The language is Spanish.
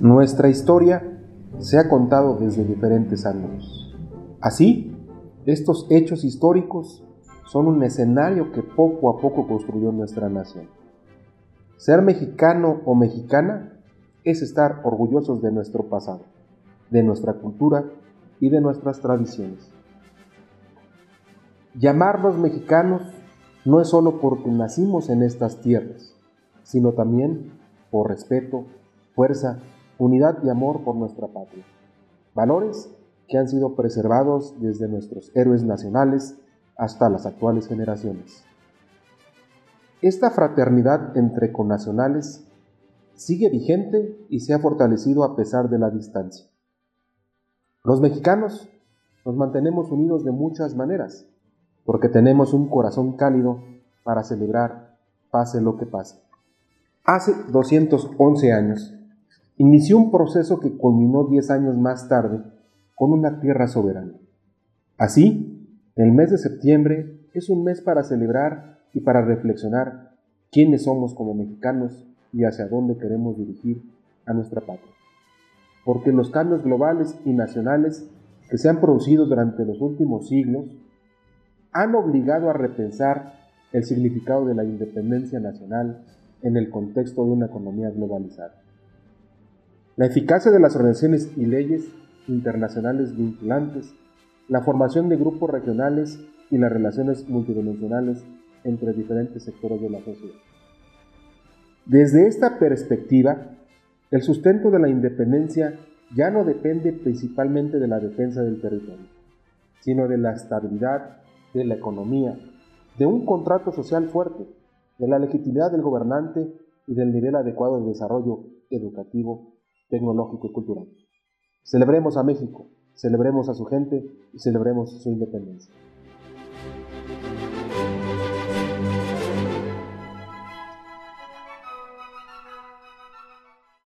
Nuestra historia se ha contado desde diferentes ángulos. Así, estos hechos históricos son un escenario que poco a poco construyó nuestra nación. Ser mexicano o mexicana es estar orgullosos de nuestro pasado, de nuestra cultura y de nuestras tradiciones. Llamarnos mexicanos no es solo porque nacimos en estas tierras, sino también por respeto, fuerza, unidad y amor por nuestra patria. Valores que han sido preservados desde nuestros héroes nacionales hasta las actuales generaciones. Esta fraternidad entre connacionales sigue vigente y se ha fortalecido a pesar de la distancia. Los mexicanos nos mantenemos unidos de muchas maneras, porque tenemos un corazón cálido para celebrar pase lo que pase. Hace 211 años, inició un proceso que culminó 10 años más tarde con una tierra soberana. Así, el mes de septiembre es un mes para celebrar y para reflexionar quiénes somos como mexicanos y hacia dónde queremos dirigir a nuestra patria. Porque los cambios globales y nacionales que se han producido durante los últimos siglos han obligado a repensar el significado de la independencia nacional en el contexto de una economía globalizada. La eficacia de las organizaciones y leyes internacionales vinculantes la formación de grupos regionales y las relaciones multidimensionales entre diferentes sectores de la sociedad. Desde esta perspectiva, el sustento de la independencia ya no depende principalmente de la defensa del territorio, sino de la estabilidad de la economía, de un contrato social fuerte, de la legitimidad del gobernante y del nivel adecuado de desarrollo educativo, tecnológico y cultural. Celebremos a México, celebremos a su gente y celebremos su independencia.